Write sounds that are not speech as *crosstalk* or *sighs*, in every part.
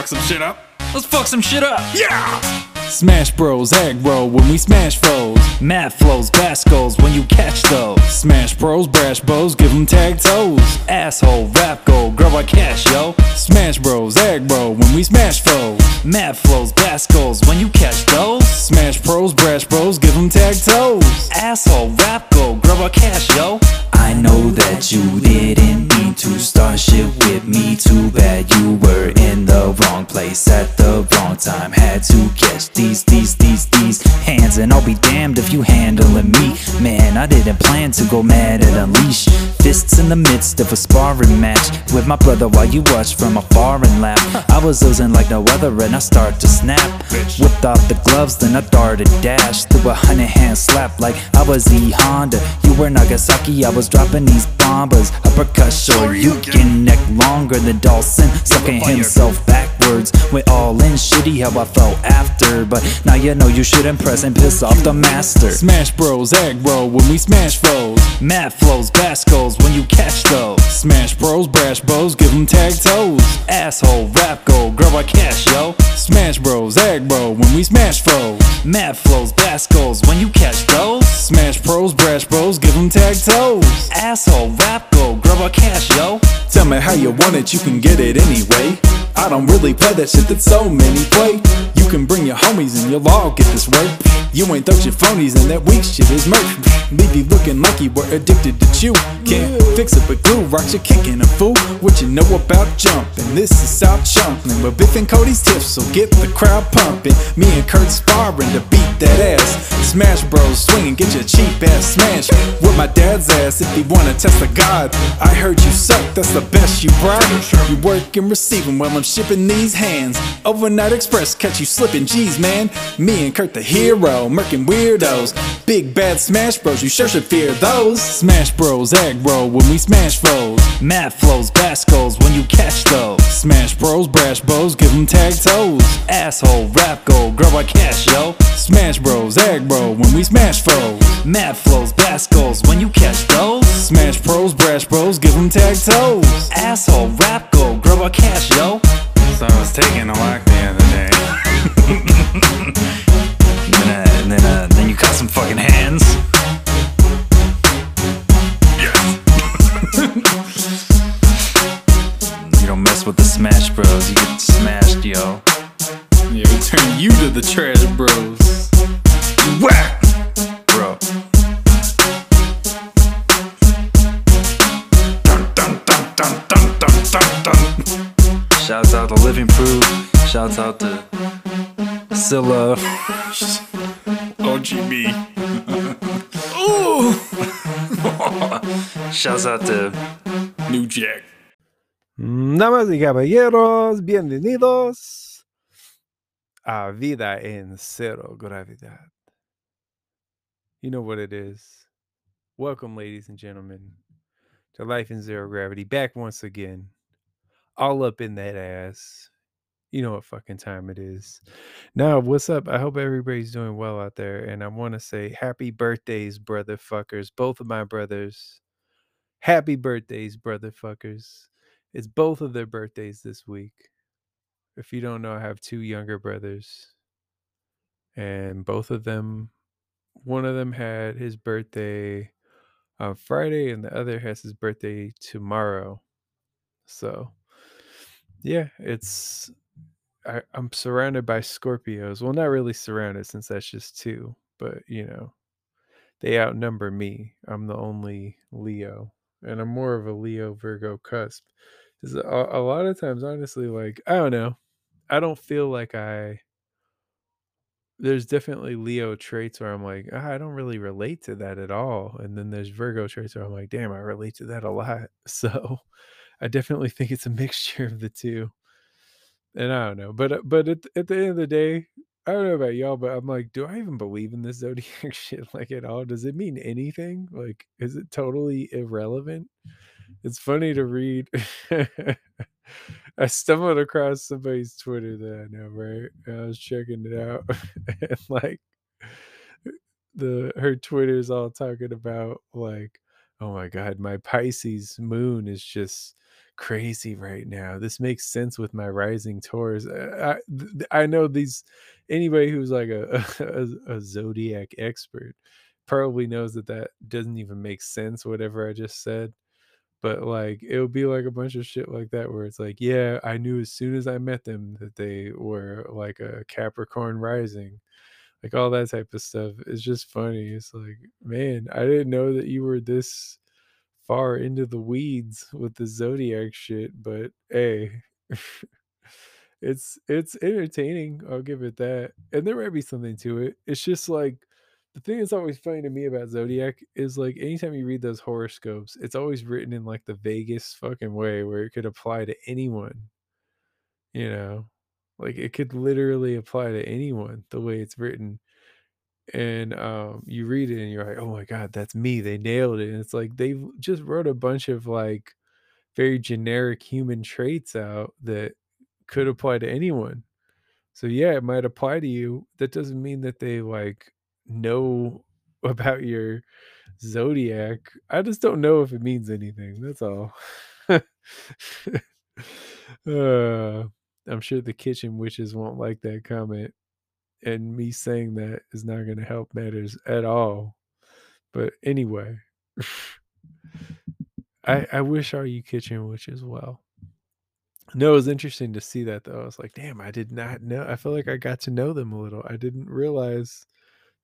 Fuck some shit up? Let's fuck some shit up. Yeah! Smash Bros, aggro when we smash foes. Mad flows, goals when you catch those. Smash Bros, brash bows, give them tag toes. Asshole, rap go, grab our cash, yo. Smash Bros, aggro when we smash foes. Mad flows, goals when you catch those. Smash Bros, brash bows, give them tag toes. Asshole, rap go, grab our cash, yo. I know that you didn't mean to. Start shit with me. Too bad you were in the wrong place at the wrong time. Had to catch these, these, these, these hands And I'll be damned if you handling me Man, I didn't plan to go mad and unleash Fists in the midst of a sparring match. With my brother while you watch from afar and laugh I was losing like no other and I start to snap. Whipped off the gloves, then I darted dash. Threw a hundred hand slap like I was E Honda. You were Nagasaki, I was dropping these bombers. Uppercut short, you can neck longer than Dawson. Sucking himself backwards. Went all in, shitty how I felt after. But now you know you should impress and piss off the master Smash Bros, aggro when we smash foes. Mad flows, goals when you catch those. Smash Bros, brash bows, give them tag toes. Asshole, rap go, grab our cash, yo. Smash Bros, aggro when we smash foes. Mad flows, goals when you catch those. Smash Bros, brash bows, give them tag toes. Asshole, rap go, grab our cash, yo. Tell me how you want it, you can get it anyway. I don't really play that shit that so many play. You can bring your homies and you'll all get this work. You ain't those your phonies and that weak shit is murk. Leave you looking like you were addicted to chew. Can't fix it but glue, rocks you kicking a fool. What you know about jumping? This is South Chumpling. But Biff and Cody's tips, so get the crowd pumping. Me and Kurt sparring to beat that ass. Smash Bros swinging, get your cheap ass smashed. With my dad's ass if he wanna test the God. I heard you suck, that's the best you brought. You work and receiving while I'm shipping these hands. Overnight Express, catch you slipping, G's man. Me and Kurt the hero, murking weirdos. Big bad Smash Bros, you sure should fear those. Smash Bros, egg aggro when we smash foes. Mad flows, goals when you catch those. Smash Bros, brash bows, give them tag toes. Asshole, rap go, grab our cash, yo. Smash Bros, egg aggro when we smash foes. Mad flows, goals when you catch those. Smash Bros, brash bros, give them tag toes. Asshole, rap go, grab our cash, yo. So I was taking a whack the other day. And *laughs* then, uh, and then, uh, then you caught some fucking hands. Yes. *laughs* you don't mess with the Smash Bros, you get smashed, yo. Yeah, we turn you to the trash bros. Whack! Bro. Shouts out to Living Proof. Shouts out to Scylla. OGB. *laughs* Ooh. *laughs* Shouts out to New Jack. Mm, damas y caballeros, bienvenidos a Vida en Cero Gravidad. You know what it is. Welcome, ladies and gentlemen, to Life in Zero Gravity. Back once again, all up in that ass. You know what fucking time it is. Now, what's up? I hope everybody's doing well out there. And I want to say happy birthdays, brother fuckers. Both of my brothers. Happy birthdays, brother fuckers. It's both of their birthdays this week. If you don't know, I have two younger brothers. And both of them, one of them had his birthday on Friday, and the other has his birthday tomorrow. So, yeah, it's. I, I'm surrounded by Scorpios. Well, not really surrounded since that's just two, but you know, they outnumber me. I'm the only Leo, and I'm more of a Leo Virgo cusp. 'Cause a, a lot of times, honestly, like I don't know, I don't feel like I. There's definitely Leo traits where I'm like, "Ah, I don't really relate to that at all, and then there's Virgo traits where I'm like, damn, I relate to that a lot. *laughs* So, I definitely think it's a *laughs* mixture of the two. And I don't know, but uh, but at, at the end of the day, I don't know about y'all, but I'm like, do I even believe in this zodiac *laughs* shit like at all? Does it mean anything? Like, is it totally irrelevant? It's funny to read. *laughs* I stumbled across somebody's Twitter that I know, right? I was checking it out, and like the her Twitter's all talking about like, Oh my god, my Pisces moon is just crazy right now. This makes sense with my rising Taurus. I, I know these anybody who's like a, *laughs* a a zodiac expert probably knows that that doesn't even make sense whatever I just said. But like it would be like a bunch of shit like that where it's like, yeah, I knew as soon as I met them that they were like a Capricorn rising like all that type of stuff it's just funny it's like man i didn't know that you were this far into the weeds with the zodiac shit but hey *laughs* it's it's entertaining i'll give it that and there might be something to it it's just like the thing that's always funny to me about zodiac is like anytime you read those horoscopes it's always written in like the vaguest fucking way where it could apply to anyone you know like it could literally apply to anyone the way it's written and um you read it and you're like oh my god that's me they nailed it and it's like they just wrote a bunch of like very generic human traits out that could apply to anyone. So yeah it might apply to you that doesn't mean that they like know *laughs* about your zodiac i just don't know if it means anything that's all. *laughs* Uh, i'm sure the kitchen witches won't like that comment and me saying that is not going to help matters at all. But anyway, *laughs* I I wish You Kitchen witch as well. No, it was interesting to see that though. I was like, damn, I did not know. I feel like I got to know them a little. I didn't realize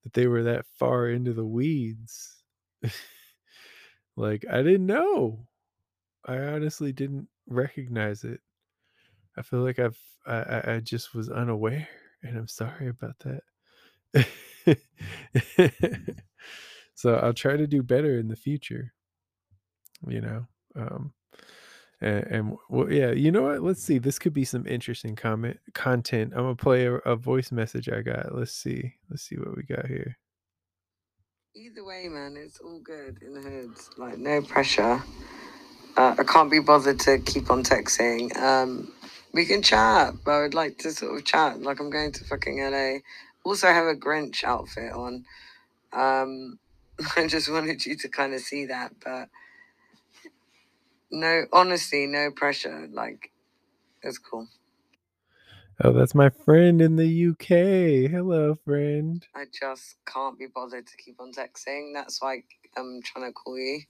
that they were that far into the weeds. *laughs* like I didn't know. I honestly didn't recognize it. I feel like I've I I just was unaware, and I'm sorry about that. *laughs* so I'll try to do better in the future. You know, um, and, and well, yeah, you know what? Let's see. This could be some interesting comment content. I'm gonna play a, a voice message I got. Let's see. Let's see what we got here. Either way, man, it's all good in the hood. Like, no pressure. Uh, I can't be bothered to keep on texting. Um, we can chat, but I would like to sort of chat. Like, I'm going to fucking LA. Also, I have a Grinch outfit on. Um, *laughs* I just wanted you to kind of see that, but no, honestly, no pressure. Like, it's cool. Oh, that's my friend in the UK. Hello, friend. I just can't be bothered to keep on texting. That's why I'm trying to call you.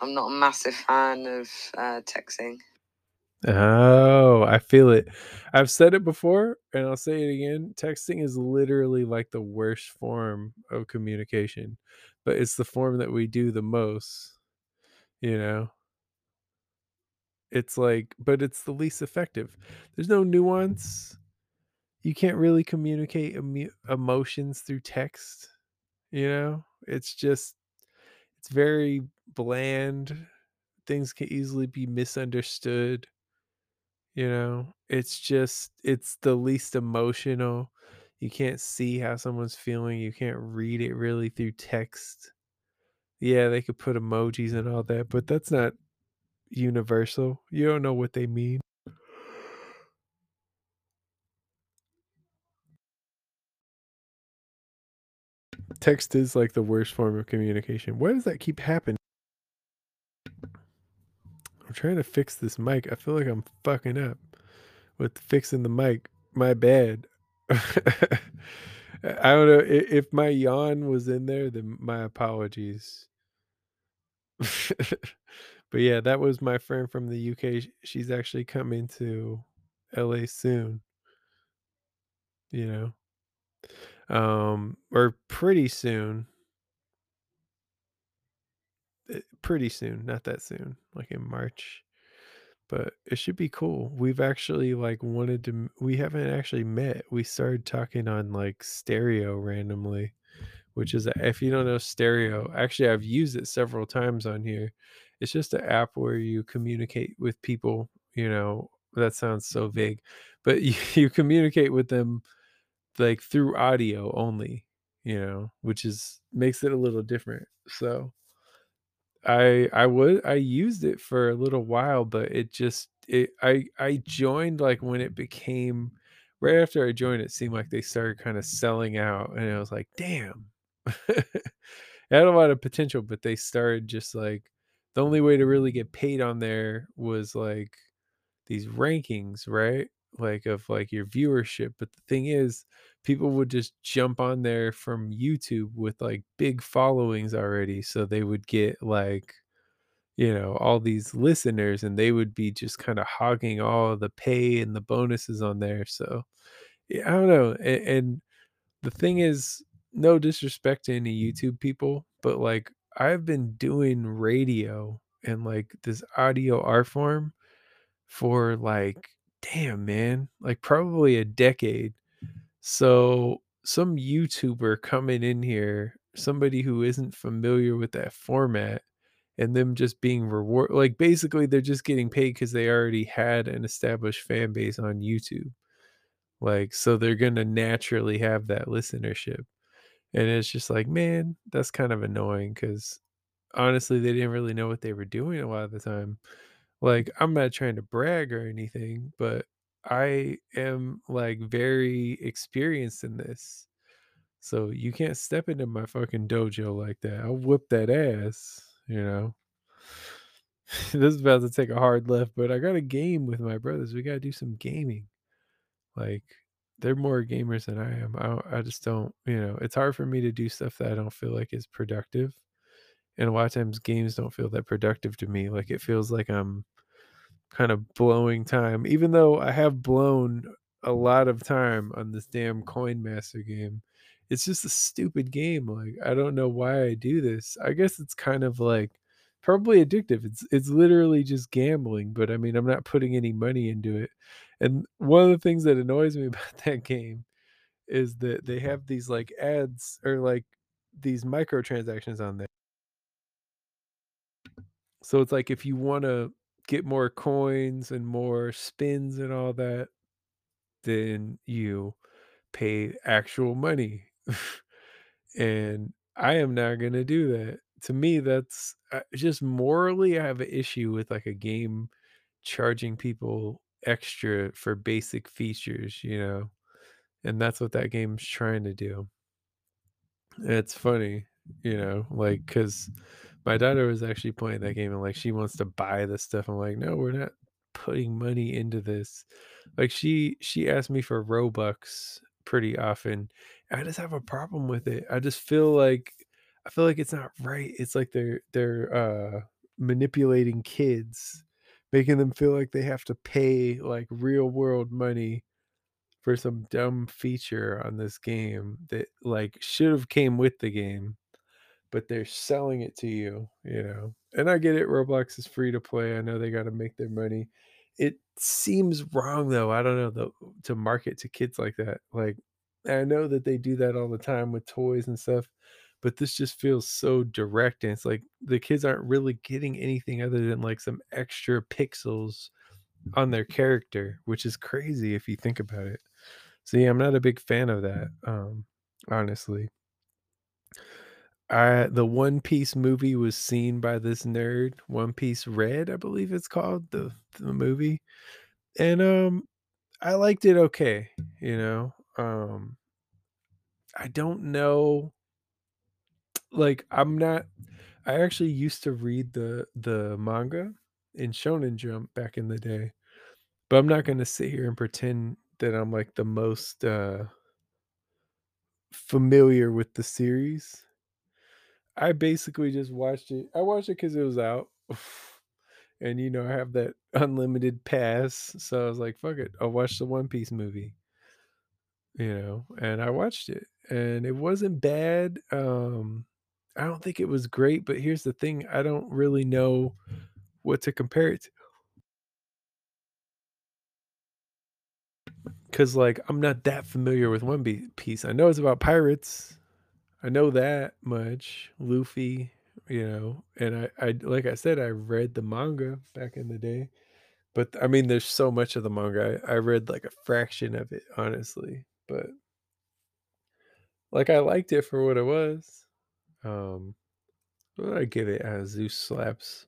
I'm not a massive fan of uh, texting. Oh, I feel it. I've said it before and I'll say it again. Texting is literally like the worst form of communication, but it's the form that we do the most, you know? It's like, but it's the least effective. There's no nuance. You can't really communicate emo- emotions through text, you know? It's just, it's very bland. Things can easily be misunderstood you know? It's just it's the least emotional. You can't see how someone's feeling you can't read it really through text. Yeah they could put emojis and all that but that's not universal. You don't know what they mean. Text is like the worst form of communication. Why does that keep happening trying to fix this mic i feel like i'm fucking up with fixing the mic. My bad. *laughs* I don't know if my yawn was in there. Then my apologies. *laughs* but yeah, that was my friend from the UK. She's actually coming to LA soon. You know, um, or pretty soon. Eh, Pretty soon, not that soon, like in March. but it should be cool. We've actually like wanted to we haven't actually met. We started talking on like stereo randomly, which is a, if you don't know stereo, actually I've used it several times on here. It's just an app where you communicate with people, you know, that sounds so vague, but *laughs* you, you communicate with them like through audio only, you know, which is makes it a little different. So, I I would I used it for a little while, but it just it I I joined like when it became right after I joined it seemed like they started kind of selling out and I was like, "Damn." *laughs* it had a lot of potential, but they started just like the only way to really get paid on there was like these rankings, right? Like of like your viewership. But the thing is, people would just jump on there from YouTube with like big followings already. So they would get like, you know, all these listeners and they would be just kind of hogging all the pay and the bonuses on there. So yeah, I don't know. And, and the thing is, no disrespect to any YouTube people, but like I've been doing radio and like this audio art form for like damn man, like probably a decade. So some YouTuber coming in here, somebody who isn't familiar with that format and them just being reward like basically they're just getting paid because they already had an established fan base on YouTube. Like so they're gonna naturally have that listenership. And it's just like, man, that's kind of annoying because honestly, they didn't really know what they were doing a lot of the time. Like, I'm not trying to brag or anything, but I am like very experienced in this. So you can't step into my fucking dojo like that. I'll whip that ass, you know. *laughs* this is about to take a hard left, but I got a game with my brothers. We got to do some gaming. Like, they're more gamers than I am. I, I just don't, you know, it's hard for me to do stuff that I don't feel like is productive. And a lot of times games don't feel that productive to me. Like, it feels like I'm kind of blowing time, even though I have blown a lot of time on this damn Coin Master game. It's just a stupid game. Like I don't know why I do this. I guess it's kind of like probably addictive. It's it's literally just gambling, but I mean I'm not putting any money into it. And one of the things that annoys me *laughs* about that game is that they have these like ads or like these microtransactions on there. So it's like if you want to get more coins and more spins and all that, then you pay actual money. *laughs* and I am not going to do that. To me, that's uh, just morally, I have an issue with like a game charging people extra for basic features, you know? And that's what that game's trying to do. It's funny, you know, like because my daughter was actually playing that game and like she wants to buy the stuff. I'm like, no, we're not putting money into this. Like she she asked me for Robux pretty often. I just have a problem with it. I just feel like I feel like it's not right. It's like they're they're uh manipulating kids, making them feel like they have to pay like real world money for some dumb feature on this game that like should have came with the game but they're selling it to you you know? And i get it roblox is free to play i know they got to make their money. It seems wrong though i don't know though to market to kids like that like i know that they do that all the time with toys and stuff but this just feels so direct and it's like the kids aren't really getting anything other than like some extra pixels on their character which is crazy if you think about it. Yeah, I'm not a big fan of that. Um, honestly, I the One Piece movie was seen by this nerd, One Piece Red, I believe it's called the the movie, and um, I liked it okay. You know, um, I don't know, like I'm not. I actually used to read the the manga in Shonen Jump back in the day, but I'm not going to sit here and pretend that I'm like the most uh familiar with the series. I basically just watched it. I watched it because it was out. *laughs* and you know, I have that unlimited pass. So I was like, fuck it. I'll watch the One Piece movie. You know, and I watched it. And it wasn't bad. Um, I don't think it was great, but here's the thing, I don't really know what to compare it to. Cause like I'm not that familiar with One Piece. I know it's about pirates. I know that much. Luffy, you know, and I, I like I said, I read the manga back in the day, but I mean, there's so much of the manga. I, I read like a fraction of it, honestly, but like I liked it for what it was. Um, I give it as Zeus slaps?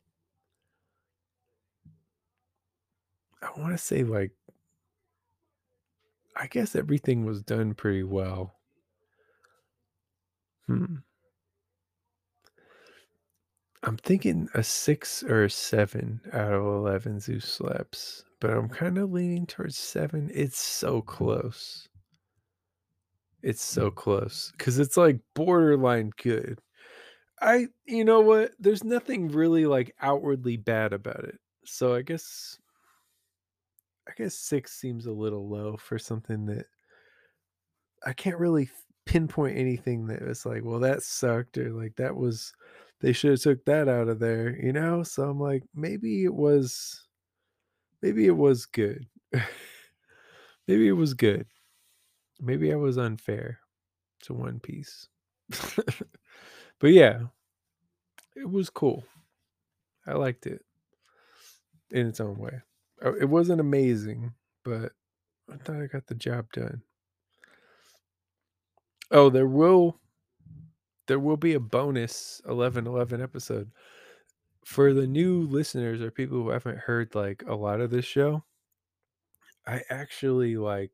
I want to say like, I guess everything was done pretty well. Hmm. I'm thinking a six or a seven out of 11 Zeus slaps, but I'm kind of leaning towards seven. It's so close. It's so close because it's like borderline good. I, you know what? There's nothing really like outwardly bad about it. So I guess, I guess six seems a little low for something that I can't really pinpoint anything that was like, well, that sucked or like that was they should have took that out of there, you know? So I'm like, maybe it was maybe it was good. *laughs* maybe it was good. Maybe I was unfair to One Piece. *laughs* but yeah, it was cool. I liked it in its own way. Uh, It wasn't amazing, but I thought I got the job done. Oh, there will there will be a bonus 1111 episode. For the new listeners or people who haven't heard like a lot of this show. I actually like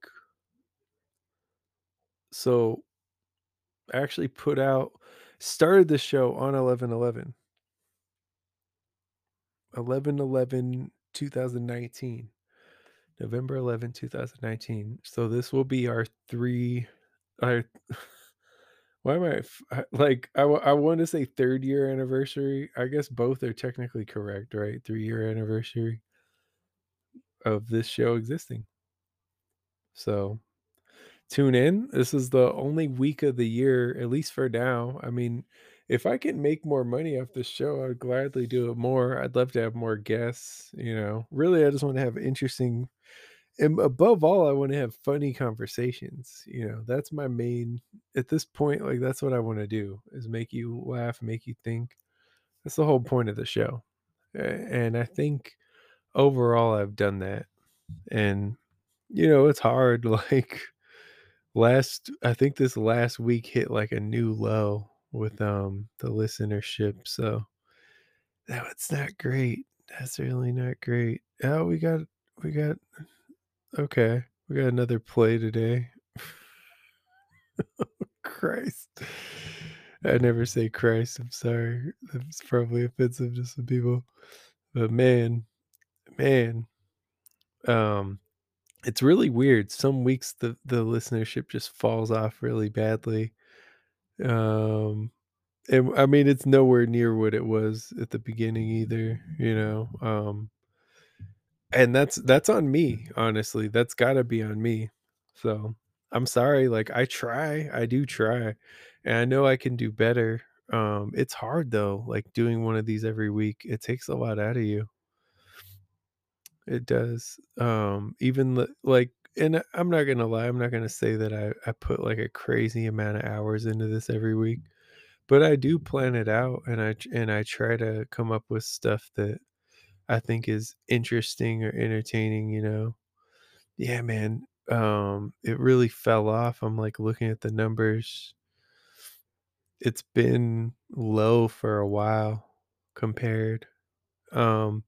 so I actually put out started the show on 1111 11 2019 November 11 2019 so this will be our three our *laughs* why am I like I, I want to say third year anniversary I guess both are technically correct right three year anniversary of this show existing so tune in. This is the only week of the year, at least for now. I mean, if I can make more money off this show, I'd gladly do it more. I'd love to have more guests. You know, really, I just want to have interesting, and above all, I want to have funny conversations. You know, that's my main at this point. Like, that's what I want to do is make you laugh, make you think. That's the whole point of the show. And I think overall, I've done that. And, you know, it's hard. *laughs* Like, last I think this last week hit like a new low with um the listenership. So that it's not great. That's really not great. Oh, we got we got okay. We got another play today. *laughs* Christ. I never say Christ. I'm sorry. That's probably offensive to some people. But man, man, um, it's really weird. Some weeks the the listenership just falls off really badly. Um, and I mean, it's nowhere near what it was at the beginning either. You know, um, and that's that's on me. Honestly, that's got to be on me. So I'm sorry. Like I try, I do try, and I know I can do better. Um, it's hard though. Like doing one of these every week, it takes a lot out of you. It does. Um, even li- like, and I'm not gonna lie. I'm not gonna say that I I put like a crazy amount of hours into this every week, but I do plan it out, and I and I try to come up with stuff that I think is interesting or entertaining. You know. Yeah, man. Um, it really fell off. I'm like looking at the numbers. It's been low for a while compared. Um,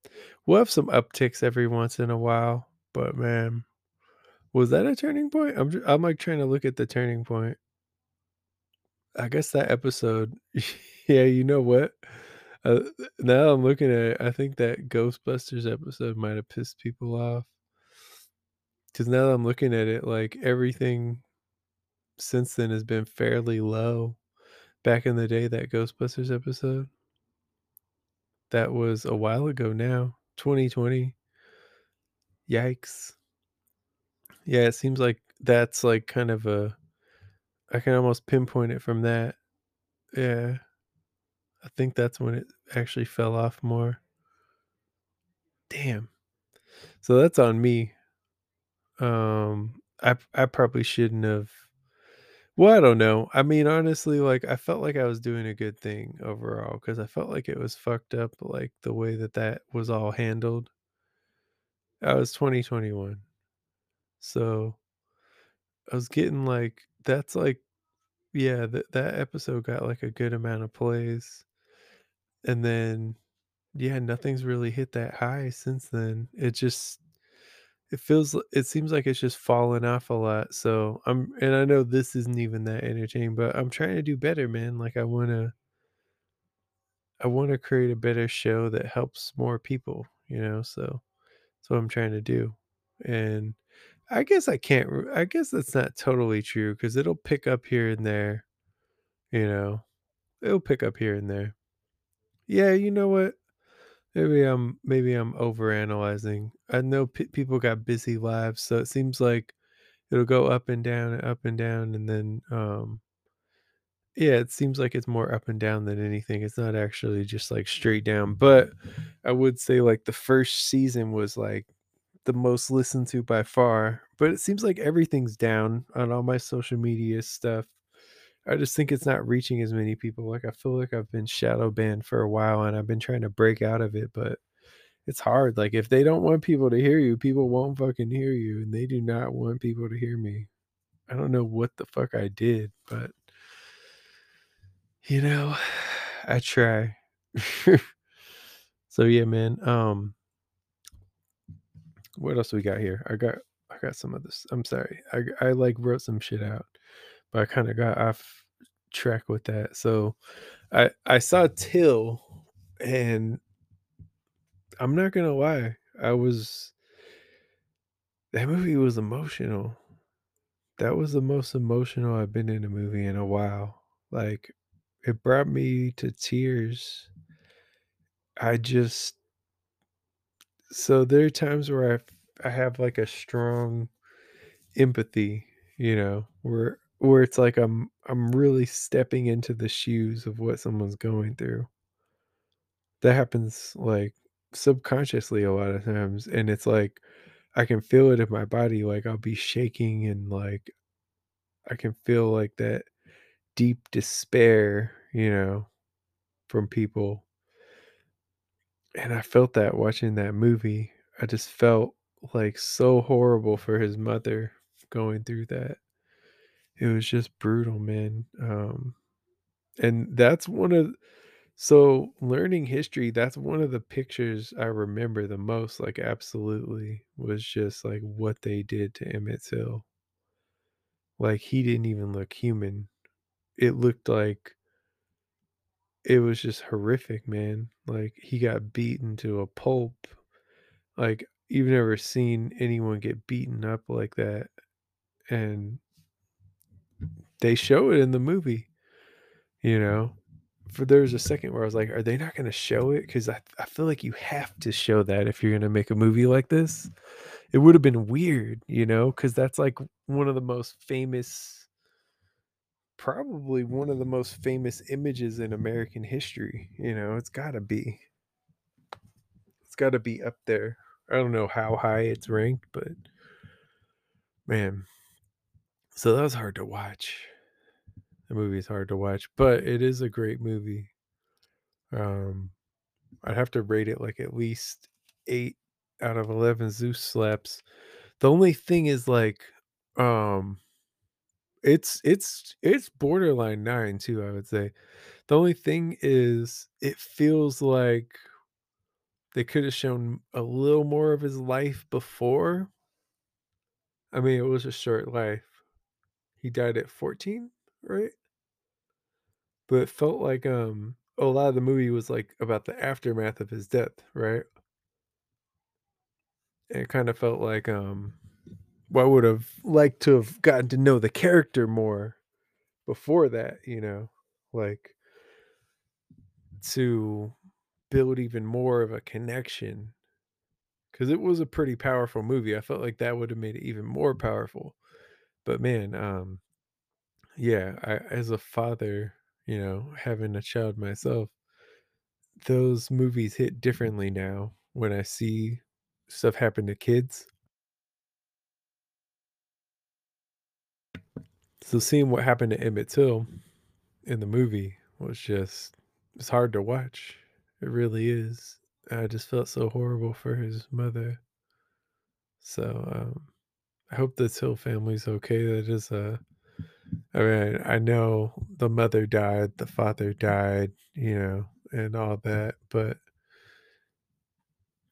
we'll have some upticks every once in a while, but man, was that a turning point? I'm I'm like trying to look at the turning point. I guess that episode, *laughs* yeah, you know what? Uh, now I'm looking at it, I think that Ghostbusters episode might have pissed people off. Because now I'm looking at it, like everything since then has been fairly low. Back in the day, that Ghostbusters episode, that was a while ago now, 2020. Yikes. Yeah, it seems like that's like kind of a I can almost pinpoint it from that. Yeah. I think that's when it actually fell off more. Damn. So that's on me. Um I I probably shouldn't have Well, I don't know. I mean, honestly, like I felt like I was doing a good thing overall cuz I felt like it was fucked up like the way that that was all handled. I was 2021. So I was getting like that's like yeah, that that episode got like a good amount of plays. And then yeah, nothing's really hit that high since then. It just it feels it seems like it's just fallen off a lot. So I'm and I know this isn't even that entertaining, but I'm trying to do better, man. Like I want to I want to create a better show that helps more people, you know, so that's what I'm trying to do. And I guess I can't I guess that's not totally true cuz it'll pick up here and there, you know. It'll pick up here and there. Yeah, you know what? Maybe I'm maybe I'm overanalyzing. I know pe people got busy lives, so it seems like it'll go up and down and up and down and then um yeah, it seems like it's more up and down than anything. It's not actually just like straight down, but I would say like the first season was like the most listened to by far, but it seems like everything's down on all my social media stuff. I just think it's not reaching as many people. Like I feel like I've been shadow banned for a while and I've been trying to break out of it, but it's hard. Like if they don't want people to hear you, people won't fucking hear you and they do not want people to hear me. I don't know what the fuck I did, but you know, *sighs* I try. *laughs* so yeah, man. Um what else we got here? I got I got some of this. I'm sorry. I I like wrote some shit out, I kind of got off track with that. So I I saw Till and I'm not gonna lie, I was that movie was emotional. That was the most emotional I've been in a movie in a while. Like it brought me to tears. I just so there are times where I I have like a strong empathy, you know, where where it's like I'm I'm really stepping into the shoes of what someone's going through. That happens like subconsciously a lot of times and it's like I can feel it in my body like I'll be shaking and like I can feel like that deep despair, you know, from people. And I felt that watching that movie. I just felt like so horrible for his mother going through that. It was just brutal, man. Um and that's one of so learning history, that's one of the pictures I remember the most, like absolutely, was just like what they did to Emmett Till. Like he didn't even look human. It looked like it was just horrific, man. Like he got beaten to a pulp. Like you've never seen anyone get beaten up like that. And they show it in the movie, you know. For there was a second where I was like, are they not going to show it? Because I, I feel like you have to show that if you're going to make a movie like this. It would have been weird, you know, because that's like one of the most famous, probably one of the most famous images in American history. You know, it's got to be. It's got to be up there. I don't know how high it's ranked, but man. So that was hard to watch. The movie is hard to watch, but it is a great movie. Um, I'd have to rate it like at least eight out of eleven Zeus slaps. The only thing is like, um, it's it's it's borderline nine too. I would say. The only thing is, it feels like they could have shown a little more of his life before. I mean, it was a short life. He died at 14, right? But it felt like um a lot of the movie was like about the aftermath of his death, right? And it kind of felt like um well, I would have liked to have gotten to know the character more before that, you know, like to build even more of a connection because it was a pretty powerful movie. I felt like that would have made it even more powerful. But man, um, yeah, I, as a father, you know, having a child myself, those movies hit differently now when I see stuff happen to kids. So seeing what happened to Emmett Till in the movie was just it's hard to watch. It really is. I just felt so horrible for his mother. So um I hope this Till family's okay. That is a I mean, I know the mother died, the father died, you know, and all that, but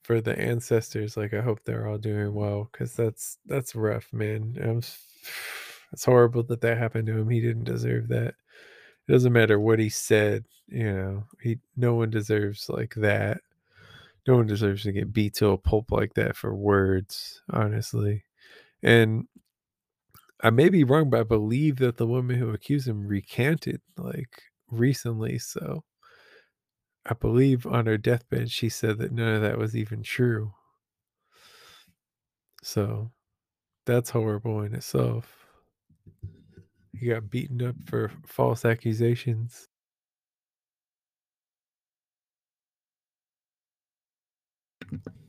for the ancestors, like I hope they're all doing well because that's that's rough, man. I'm, *sighs* it's horrible that that happened to him. He didn't deserve that. It doesn't matter what he said, you know. He no one deserves like that. No one deserves to get beat to a pulp like that for words, honestly. And I may be wrong, but I believe that the woman who accused him recanted like recently. So I believe on her deathbed she said that none of that was even true. So that's horrible in itself. He got beaten up for false accusations.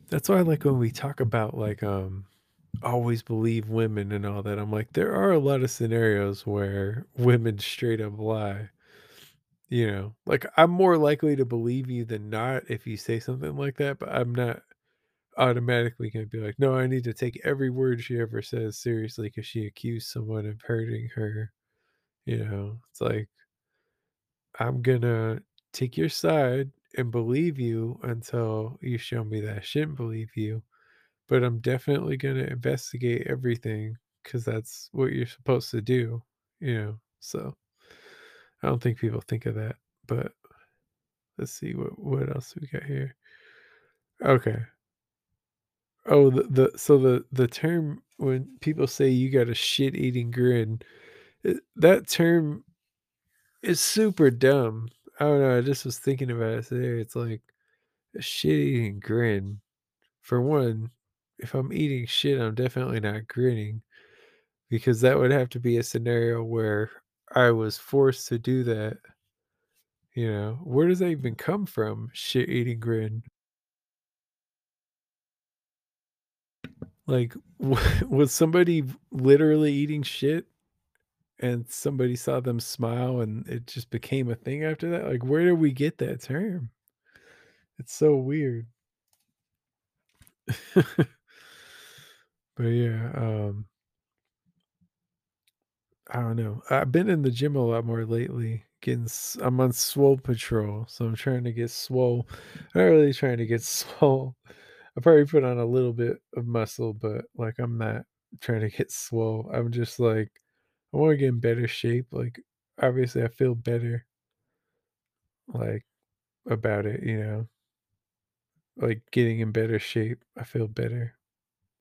That's why I like when we talk about like um always believe women and all that. I'm like, there are a lot of scenarios where women straight up lie. You know, like I'm more likely to believe you than not if you say something like that, but I'm not automatically going to be like, no, I need to take every word she ever says seriously because she accused someone of hurting her. You know, it's like, I'm going to take your side and believe you until you show me that I shouldn't believe you. But I'm definitely going to investigate everything because that's what you're supposed to do, you know. So I don't think people think of that. But let's see what what else we got here. Okay. Oh, the, the so the the term when people say you got a shit eating grin, it, that term is super dumb. I don't know. I just was thinking about it today. It's like a shit eating grin. For one, if I'm eating shit, I'm definitely not grinning because that would have to be a scenario where I was forced to do that. You know, where does that even come from? Shit eating grin. Like, *laughs* was somebody literally eating shit and somebody saw them smile and it just became a thing after that? Like, where did we get that term? It's so weird. *laughs* but yeah, um, I don't know. I've been in the gym a lot more lately. Getting, I'm on swole patrol, so I'm trying to get swole. I'm not really trying to get *laughs* swole. I probably put on a little bit of muscle, but like I'm not trying to get swole. I'm just like I want to get in better shape. Like obviously, I feel better like about it. You know, like getting in better shape. I feel better,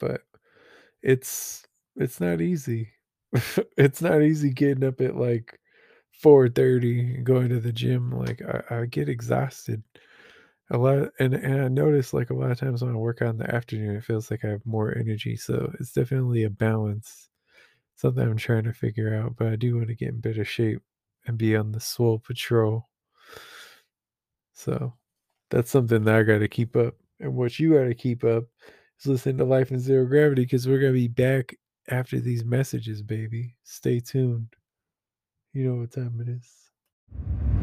but it's it's not easy. *laughs* it's not easy getting up at like 4:30 and going to the gym. Like I, I get exhausted a lot, and and I notice like a lot of times when I work out in the afternoon, it feels like I have more energy. So it's definitely a balance. Something I'm trying to figure out, but I do want to get in better shape and be on the swole patrol. So that's something that I got to keep up. And what you got to keep up listening to Life in Zero Gravity because we're going to be back after these messages, baby. Stay tuned. You know what time it is.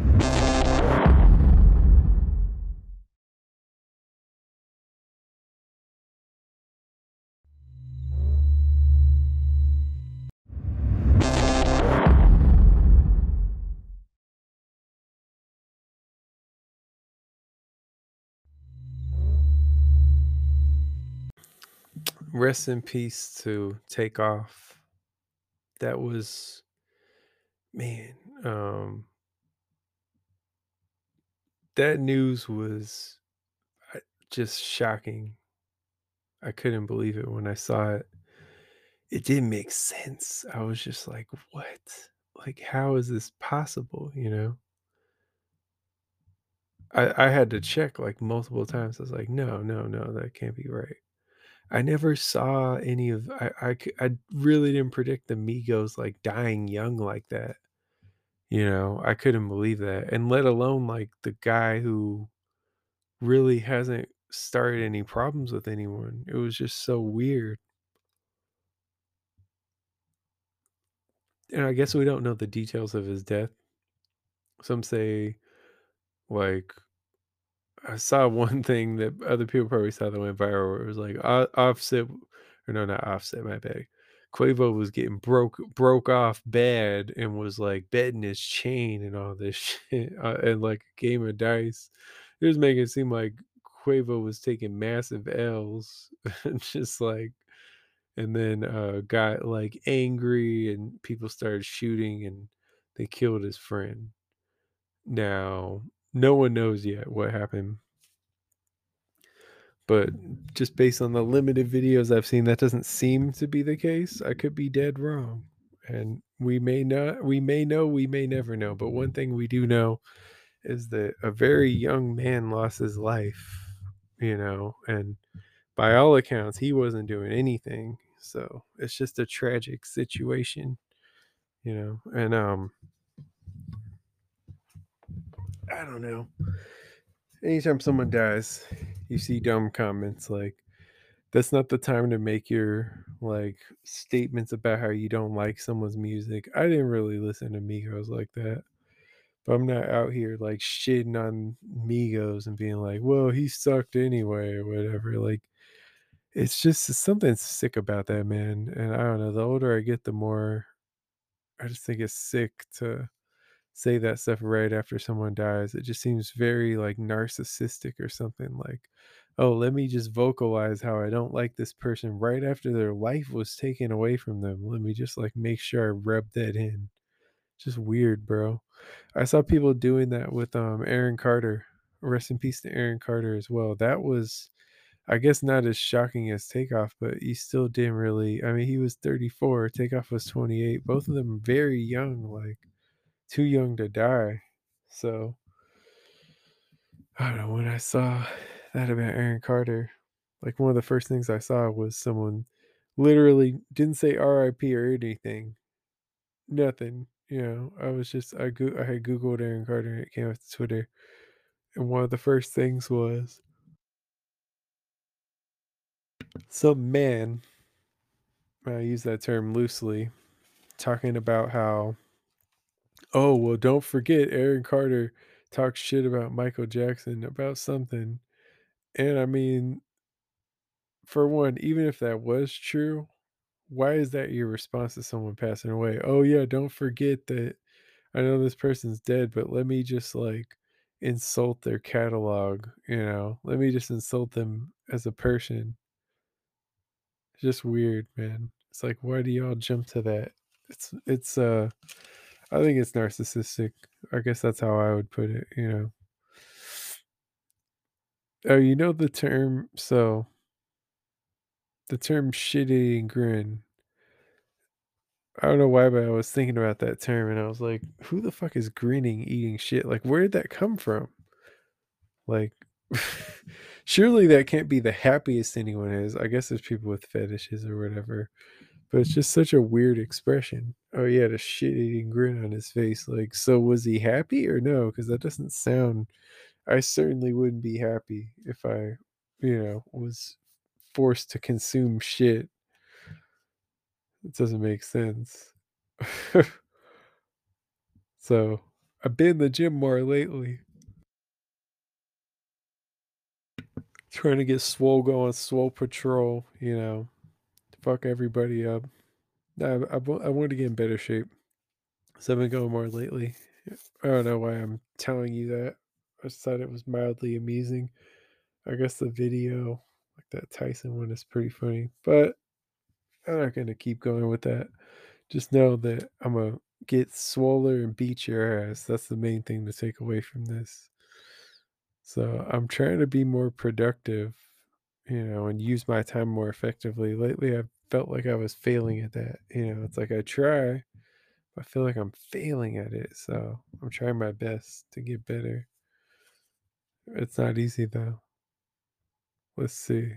Rest in peace to Takeoff. That was man, um that news was uh, just shocking. I couldn't believe it when I saw it. It didn't make sense. I was just like, "What? Like, how is this possible?" You know? I I had to check, like, multiple times. I was like, "No, no, no, that can't be right." I never saw any of I I really didn't predict the Migos, like, dying young like that, you know? I couldn't believe that, and let alone, like, the guy who really hasn't started any problems with anyone. It was just so weird. And I guess we don't know the details of his death. Some say, like I saw one thing that other people probably saw that went viral where it was like Offset or no, not Offset, my bad. Quavo was getting broke broke off bad and was, like, betting his chain and all this *laughs* shit, uh, and, like, a game of dice. It was making it seem like Quavo was taking massive L's, *laughs* just, like and then, uh, got, like, angry and people started shooting and they killed his friend. Now, no one knows yet what happened. But just based on the limited videos I've seen, that doesn't seem to be the case. I could be dead wrong. And we may not, we may know, we may never know. But one thing we do know is that a very young man lost his life, you know, and by all accounts, he wasn't doing anything. So it's just a tragic situation, you know, and, um, I don't know. Anytime someone dies, you see dumb comments like, that's not the time to make your like statements about how you don't like someone's music. I didn't really listen to Migos like that. But I'm not out here like shitting on Migos and being like, well, he sucked anyway or whatever. Like, it's just something sick about that man. And I don't know. The older I get, the more I just think it's sick to say that stuff right after someone dies. It just seems very like narcissistic or something like, oh, let me just vocalize how I don't like this person right after their life was taken away from them. Let me just like make sure I rub that in. Just weird, bro. I saw people doing that with um Aaron Carter. Rest in peace to Aaron Carter as well. That was I guess not as shocking as Takeoff, but he still didn't really I mean he was 34, Takeoff was 28. Both of them very young, like too young to die. So I don't know when I saw that about Aaron Carter, like one of the first things I saw was someone literally didn't say RIP or anything. Nothing. You know, I was just I go I had Googled Aaron Carter and it came up to Twitter. And one of the first things was some man, I use that term loosely, talking about how, oh, well, don't forget Aaron Carter talks shit about Michael Jackson about something. And I mean, for one, even if that was true, why is that your response to someone passing away? Oh, yeah, don't forget that I know this person's dead, but let me just like insult their catalog, you know? Let me just insult them as a person. It's just weird, man. It's like why do y'all jump to that? It's it's uh I think it's narcissistic. I guess that's how I would put it, you know. Oh, you know the term so the term shit eating grin. I don't know why, but I was thinking about that term and I was like, who the fuck is grinning eating shit? Like where did that come from? Like *laughs* surely that can't be the happiest anyone is. I guess there's people with fetishes or whatever. But it's just such a weird expression. Oh, he had a shit eating grin on his face. Like, so was he happy or no? Because that doesn't sound. I certainly wouldn't be happy if I, you know, was forced to consume shit. It doesn't make sense. *laughs* so I've been in the gym more lately. Trying to get swole going, swole patrol, you know, fuck everybody up. I, I, I want to get in better shape. So I've been going more lately. I don't know why I'm telling you that. I just thought it was mildly amusing. I guess the video, like that Tyson one, is pretty funny. But I'm not going to keep going with that. Just know that I'm going to get swoller and beat your ass. That's the main thing to take away from this. So I'm trying to be more productive, you know, and use my time more effectively. Lately, I've felt like I was failing at that. You know, it's like I try, but I feel like I'm failing at it. So I'm trying my best to get better. It's not easy though. Let's see.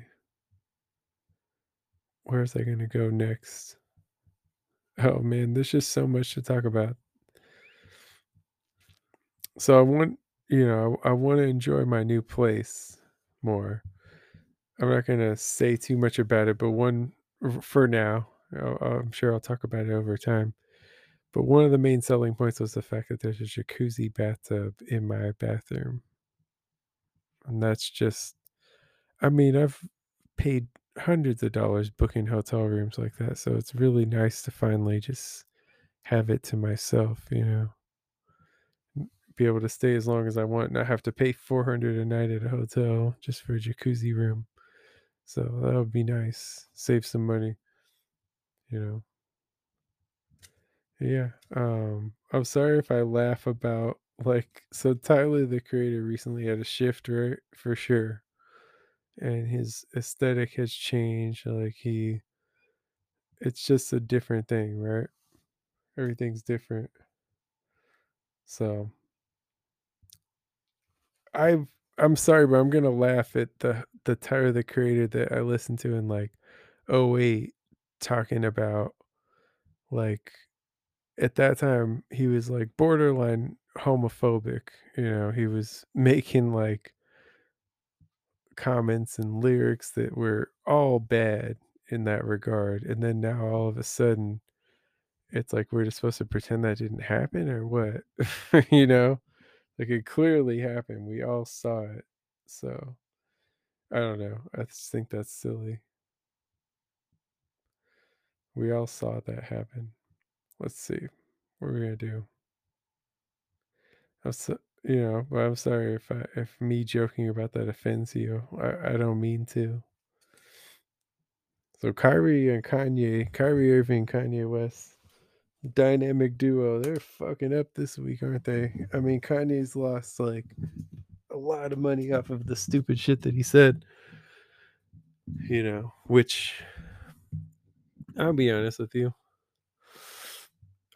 Where's I going to go next? Oh man, there's just so much to talk about. So I want, you know, I, I want to enjoy my new place more. I'm not to say too much about it, but one for now, I'm sure I'll talk about it over time. But one of the main selling points was the fact that there's a jacuzzi bathtub in my bathroom. And that's just, I mean, I've paid hundreds of dollars booking hotel rooms like that. So it's really nice to finally just have it to myself, you know, be able to stay as long as I want, not have to pay 400 a night at a hotel just for a jacuzzi room. So that would be nice. Save some money, you know. Yeah. Um, I'm sorry if I laugh about like so Tyler the creator recently had a shift right for sure. And his aesthetic has changed. Like he it's just a different thing, right? Everything's different. So I've I'm sorry, but I'm gonna laugh at the the Tyler the creator that I listened to in like 08 talking about like at that time he was like borderline homophobic you know he was *laughs* making like comments and lyrics that were all bad in that regard and then now all of a sudden it's like we're just supposed to pretend that didn't happen or what? *laughs* You know like it clearly happened we all saw it so i don't know i just think that's silly we all saw that happen let's see what we're gonna do I'm you know, but I'm sorry if I, if me joking about that offends you. I, I don't mean to. So Kyrie and Kanye, Kyrie Irving, Kanye West, dynamic duo. They're fucking up this week, aren't they? I mean, Kanye's lost like a lot of money off of the stupid shit that he said. You know, which I'll be honest with you.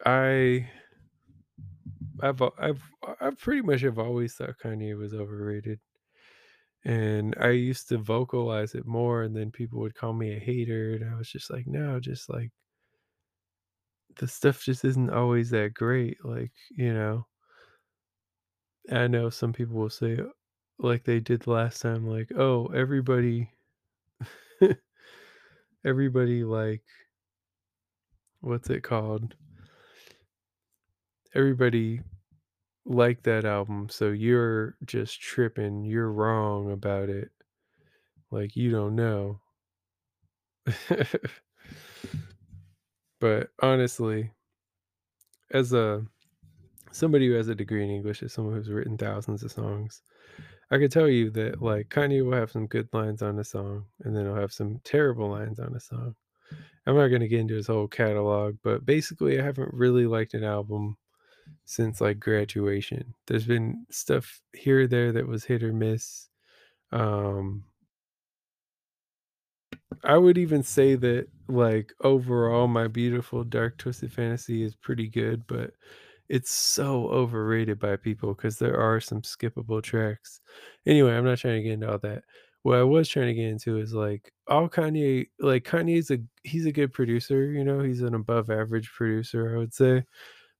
I I've I've I pretty much have always thought Kanye was overrated. And I used to vocalize it more and then people would call me a hater and I was just like, no, just like the stuff just isn't always that great. Like, you know, I know some people will say uh, like they did last time, like, oh, everybody *laughs* everybody like what's it called? Everybody liked that album, so you're just tripping, you're wrong about it. Like you don't know. *laughs* but honestly, as a somebody who has a degree in English, as someone who's written thousands of songs, I could tell you that like Kanye will have some good lines on a song, and then he'll have some terrible lines on a song. I'm not gonna get into his whole catalog, but basically, I haven't really liked an album since like graduation. There's been stuff here there that was hit or miss. Um, I would even say that like overall my beautiful dark twisted fantasy is pretty good, but it's so overrated by people because there are some skippable tracks. Anyway, I'm not trying to get into all that. What I was trying to get into is like all Kanye like Kanye's a he's a good producer, you know, he's an above average producer, I would say.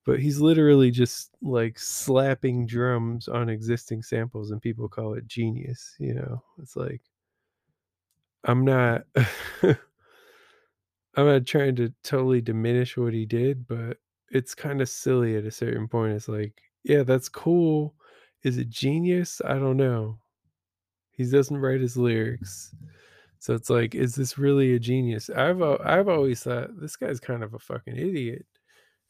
But he's literally just like slapping drums on existing samples and people call it genius, you know. It's like I'm not *laughs* I'm not trying to totally diminish what he did, but it's kind of silly at a certain point. It's like, yeah, that's cool. Is it genius? I don't know. He doesn't write his lyrics. So it's like, is this really a genius? I've I've always thought this guy's kind of a fucking idiot.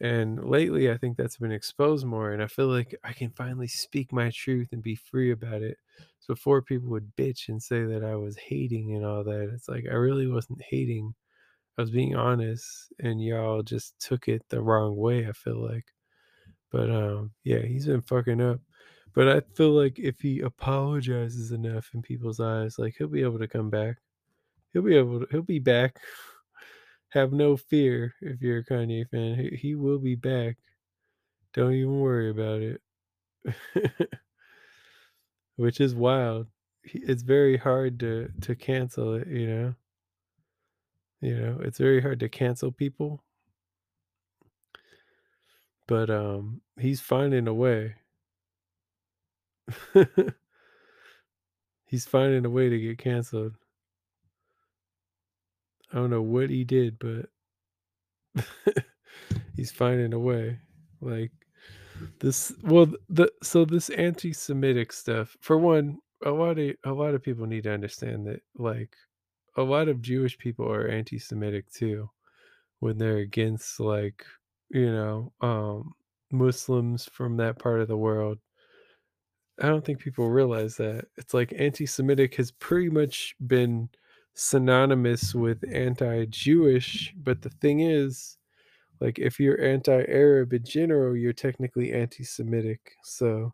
And lately I think that's been exposed more and I feel like I can finally speak my truth and be free about it. So before people would bitch and say that I was hating and all that, it's like I really wasn't hating. I was being honest and y'all just took it the wrong way, I feel like. But um yeah, he's been fucking up. But I feel like if he apologizes enough in people's eyes, like he'll be able to come back. He'll be able to he'll be back. *laughs* Have no fear if you're a Kanye fan. He, he will be back. Don't even worry about it. *laughs* Which is wild. It's very hard to to cancel it, you know. You know, it's very hard to cancel people, but um he's finding a way. *laughs* he's finding a way to get canceled. I don't know what he did, but *laughs* he's finding a way. Like this well the so this anti-Semitic stuff, for one, a lot of a lot of people need to understand that like a lot of Jewish people are anti-Semitic too when they're against like, you know, um Muslims from that part of the world. I don't think people realize that. It's like anti-Semitic has pretty much been synonymous with anti-Jewish, but the thing is, like if you're anti-Arab in general, you're technically anti-Semitic. So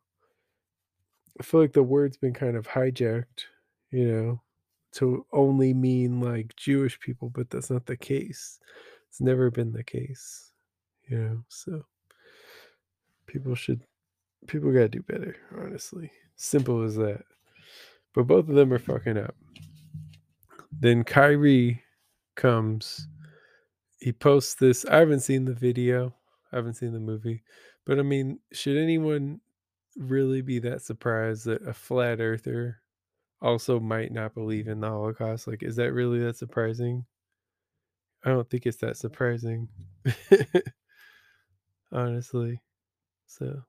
I feel like the word's been kind of hijacked, you know, to only mean like Jewish people, but that's not the case. It's never been the case, you know. So people should people gotta do better, honestly. Simple as that. But both of them are fucking up. Then Kyrie comes. He posts this. I haven't seen the video. I haven't seen the movie. But I mean, should anyone really be that surprised that a flat earther also might not believe in the Holocaust? Like, is that really that surprising? I don't think it's that surprising. *laughs* Honestly. So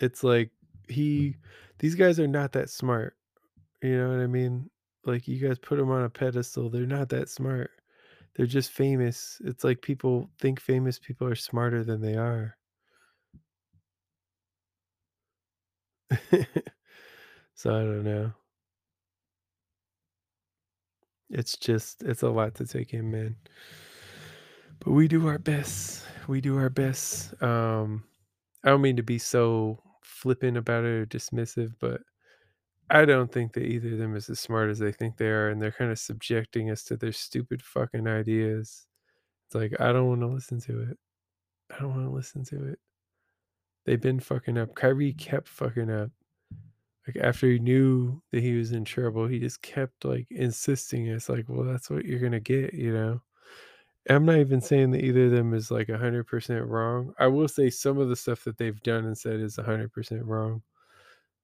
it's like he these guys are not that smart. You know what I mean? Like you guys put them on a pedestal. They're not that smart. They're just famous. It's like people think famous people are smarter than they are. *laughs* so I don't know. It's just it's a lot to take in, man. But we do our best. We do our best. Um I don't mean to be so flippant about it or dismissive, but I don't think that either of them is as smart as they think they are, and they're kind of subjecting us to their stupid fucking ideas. It's like I don't want to listen to it. I don't want to listen to it. They've been fucking up. Kyrie kept fucking up. Like after he knew that he was in trouble, he just kept like insisting. It's like, well, that's what you're gonna get, you know. I'm not even saying that either of them is like 100% wrong. I will say some of the stuff that they've done and said is 100% wrong.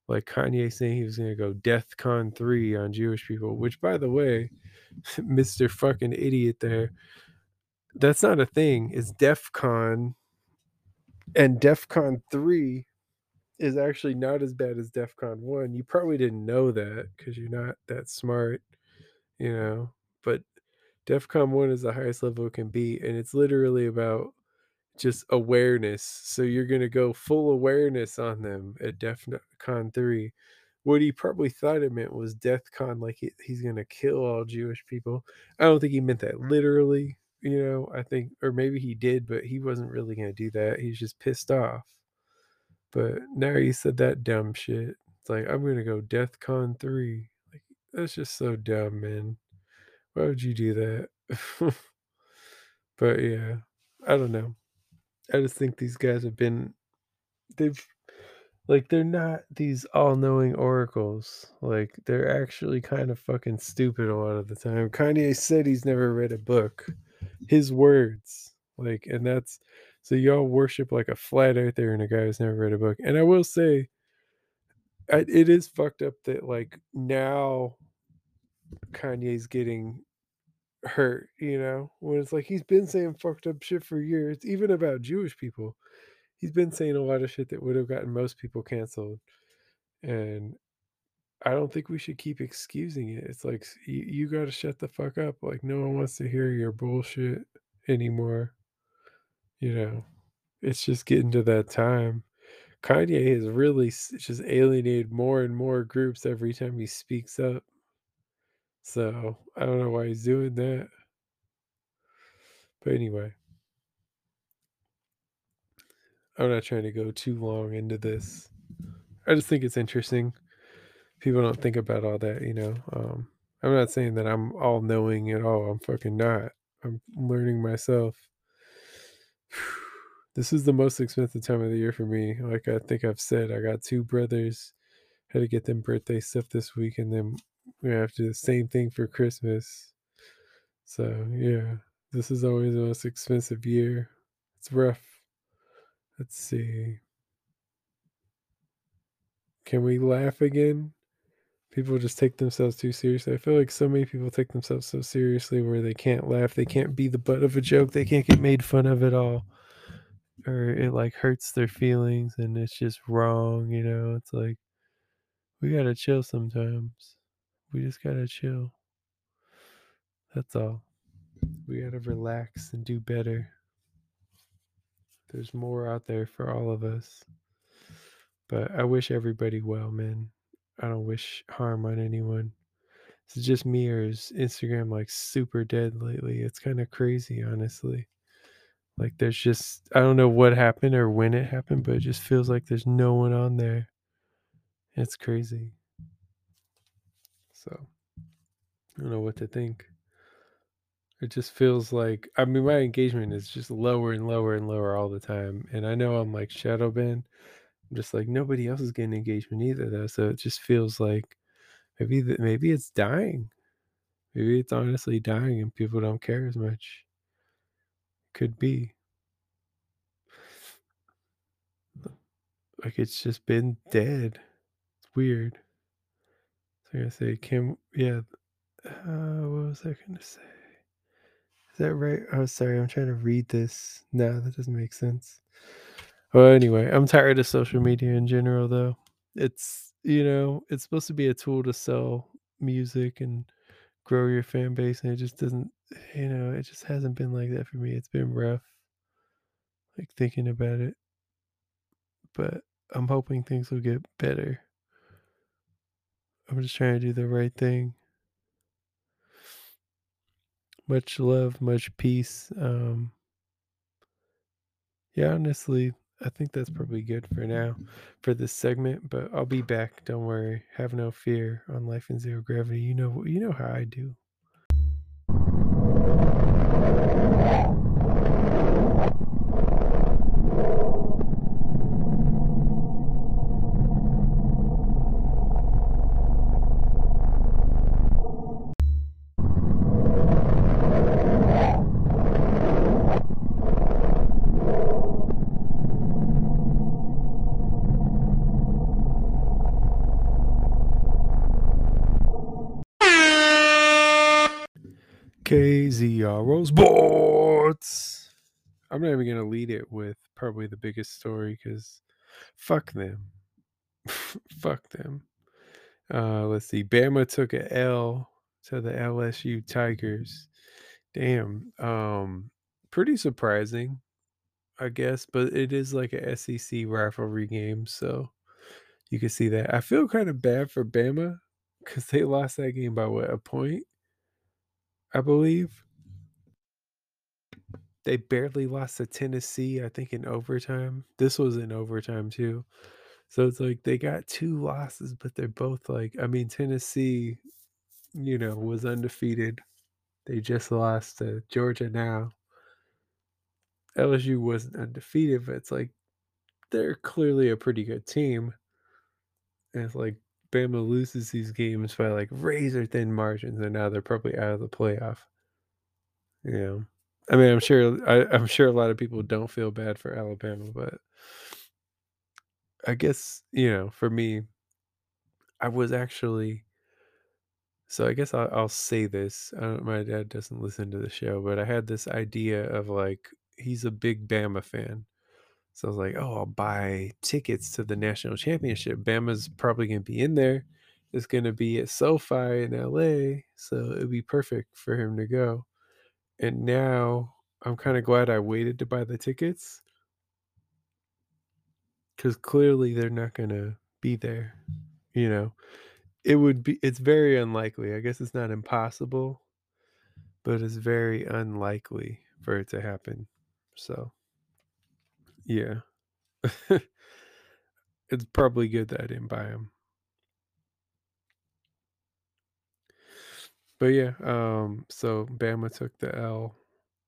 Like Kanye saying he was going to go Death Con 3 on Jewish people, which, by the way, *laughs* Mr. fucking idiot there, that's not a thing. It's DEF CON. And DEF CON 3 is actually not as bad as DEF CON 1. You probably didn't know that because you're not that smart, you know. But DEF CON 1 is the highest level it can be, and it's literally about just awareness. So you're going to go full awareness on them at DEF CON 3. What he probably thought it meant was Death Con, like he, he's going to kill all Jewish people. I don't think he meant that literally, you know. I think, or maybe he did, but he wasn't really going to do that. He's just pissed off. But now he said that dumb shit. It's like, I'm going to go Death Con 3. Like, that's just so dumb, man. Why would you do that? *laughs* but yeah, I don't know. I just think these guys have been they've like they're not these all-knowing oracles. Like they're actually kind of fucking stupid a lot of the time. Kanye said he's never read a book. His words. Like and that's so y'all worship like a flat earther and a guy who's never read a book. And I will say I, it is fucked up that like now Kanye's getting hurt, you know, when it's like he's been saying fucked up shit for years, even about Jewish people. He's been saying a lot of shit that would have gotten most people canceled. And I don't think we should keep excusing it. It's like you, you got to shut the fuck up. Like no one wants to hear your bullshit anymore. You know, it's just getting to that time. Kanye has really just alienated more and more groups every time he speaks up. So I don't know why he's doing that. But anyway, I'm not trying to go too long into this. I just think it's interesting. People don't think about all that, you know. Um, I'm not saying that I'm all knowing at all. I'm fucking not. I'm learning myself. *sighs* This is the most expensive time of the year for me. Like I think I've said, I got two brothers. Had to get them birthday stuff this week, and then we have to do the same thing for Christmas. So yeah, this is always the most expensive year. It's rough. Let's see. Can we laugh again? People just take themselves too seriously. I feel like so many people take themselves so seriously where they can't laugh. They can't be the butt of a joke. They can't get made fun of at all. Or it like hurts their feelings and it's just wrong, you know? It's like we gotta chill sometimes. We just gotta chill. That's all. We gotta relax and do better. There's more out there for all of us. But I wish everybody well, man. I don't wish harm on anyone. Is it just me or is Instagram like super dead lately? It's kind of crazy, honestly. Like there's just I don't know what happened or when it happened, but it just feels like there's no one on there. It's crazy. So I don't know what to think. It just feels like I mean my engagement is just lower and lower and lower all the time. And I know I'm like shadow banned. Just like nobody else is getting engagement either though. So it just feels like maybe that maybe it's dying. Maybe it's honestly dying and people don't care as much. Could be. Like it's just been dead. It's weird. So i'm gonna say, Kim, yeah. Uh, what was I gonna say? Is that right? Oh, sorry, I'm trying to read this. No, that doesn't make sense. Well, anyway, I'm tired of social media in general, though. It's you know, it's supposed to be a tool to sell music and grow your fan base, and it just doesn't. You know, it just hasn't been like that for me. It's been rough. Like thinking about it, but I'm hoping things will get better. I'm just trying to do the right thing. Much love, much peace. Um, yeah, honestly, I think that's mm-hmm. probably good for now for this segment. But I'll be back. Don't worry. Have no fear on Life in Zero Gravity. You know, you know how I do. KZRO Sports. I'm not even gonna lead it with probably the biggest story because fuck them. *laughs* fuck them. Uh, let's see. Bama took a L to the LSU Tigers. Damn. Um, pretty surprising, I guess, but it is like a SEC rivalry game, so you can see that. I feel kind of bad for Bama because they lost that game by what a point, I believe. They barely lost to Tennessee, I think, in overtime. This was in overtime too. So it's like they got two losses, but they're both like, I mean, Tennessee, you know, was undefeated. They just lost to Georgia now. LSU wasn't undefeated, but it's like they're clearly a pretty good team. And it's like Bama loses these games by like razor thin margins, and now they're probably out of the playoff. Yeah. I mean, I'm sure I, I'm sure a lot of people don't feel bad for Alabama, but I guess you know, for me, I was actually. So I guess I'll, I'll say this. My dad doesn't listen to the show, but I had this idea of like he's a big Bama fan, so I was like, oh, I'll buy tickets to the national championship. Bama's probably gonna be in there. It's gonna be at SoFi in LA, so it'd be perfect for him to go. And now I'm kind of glad I waited to buy the tickets because clearly they're not gonna be there. You know, it would be. It's very unlikely. I guess it's not impossible, but it's very unlikely for it to happen. So, yeah, *laughs* it's probably good that I didn't buy them. But yeah, um, so Bama took the L.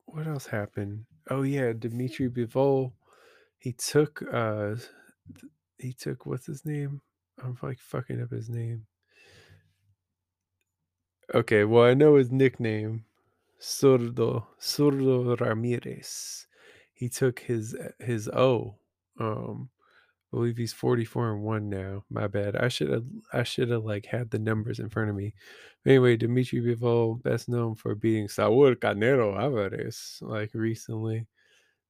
What else happened? Oh yeah, Dimitri Bivol. He took uh he took what's his name? I'm like fucking up his name. Okay, well I know his nickname. Zurdo Zurdo Ramirez. He took his uh, his O. Um I believe he's 44 and 1 now. My bad. I should have I should have like had the numbers in front of me. Anyway, Dimitri Bivol, best known for beating Saul Canelo Alvarez like recently.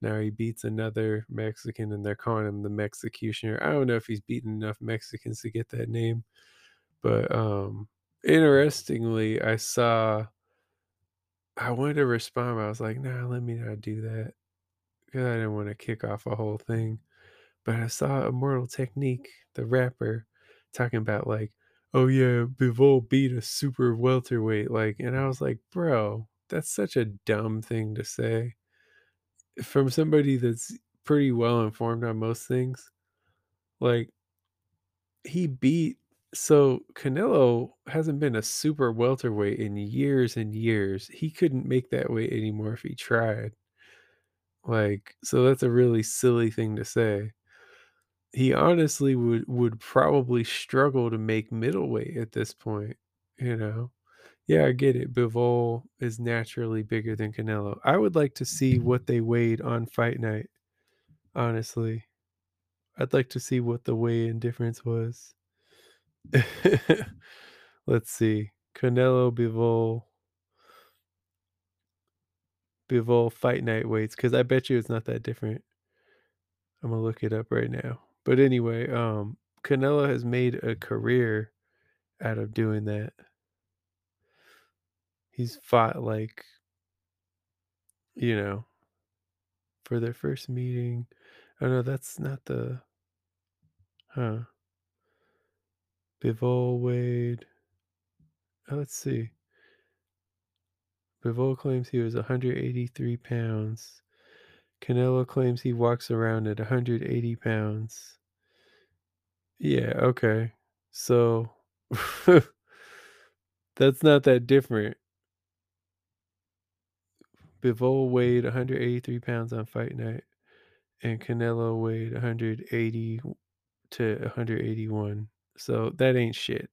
Now he beats another Mexican and they're calling him the Mexicutioner. I don't know if he's beaten enough Mexicans to get that name. But um interestingly, I saw I wanted to respond, but I was like, nah, let me not do that. I didn't want to kick off a whole thing but I saw Immortal Technique, the rapper, talking about like, oh yeah, Bivol beat a super welterweight. Like, and I was like, bro, that's such a dumb thing to say from somebody that's pretty well informed on most things. Like, he beat so Canelo hasn't been a super welterweight in years and years. He couldn't make that weight anymore if he tried. Like, so that's a really silly thing to say. He honestly would would probably struggle to make middleweight at this point, you know. Yeah, I get it. Bivol is naturally bigger than Canelo. I would like to see what they weighed on fight night. Honestly, I'd like to see what the weigh-in difference was. *laughs* Let's see. Canelo Bivol Bivol fight night weights because I bet you it's not that different. I'm gonna look it up right now. But anyway, um, Canelo has made a career out of doing that. He's fought like, you know, for their first meeting. Oh no, that's not the. Huh. Bivol weighed. Oh, let's see. Bivol claims he was 183 pounds. Canelo claims he walks around at 180 pounds. Yeah, okay. So *laughs* that's not that different. Bivol weighed 183 pounds on fight night, and Canelo weighed 180 to 181. So that ain't shit.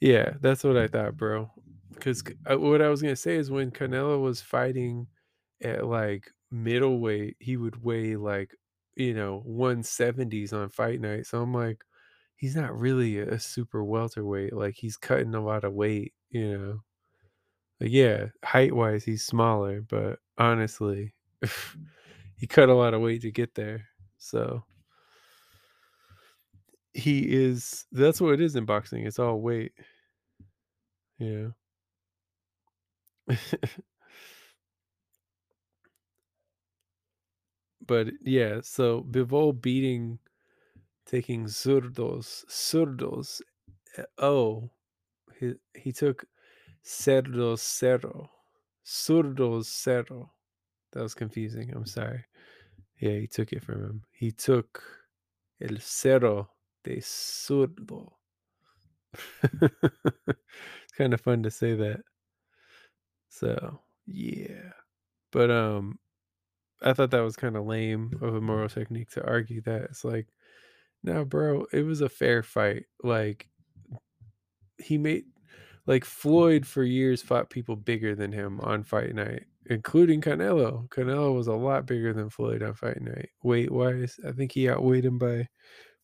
Yeah, that's what I thought, bro. Because uh, what I was gonna say is when Canelo was fighting at like middleweight, he would weigh like you know 170s on fight night. So I'm like, he's not really a super welterweight. Like he's cutting a lot of weight, you know. Like, yeah, height wise, he's smaller, but honestly, *laughs* he cut a lot of weight to get there. So he is that's what it is in boxing. It's all weight. Yeah. But yeah, so Bivol beating taking Zurdos, Zurdos. eh, Oh, he he took Cerdo Cerro, Zurdos Cerro. That was confusing. I'm sorry. Yeah, he took it from him. He took El Cerro de Zurdo. *laughs* it's kind of fun to say that. So yeah, but um, I thought that was kind of lame of Immortal Technique to argue that. It's like, no, bro, it was a fair fight. Like he made like Floyd for years fought people bigger than him on fight night, including Canelo. Canelo was a lot bigger than Floyd on fight night. Weight wise, I think he outweighed him by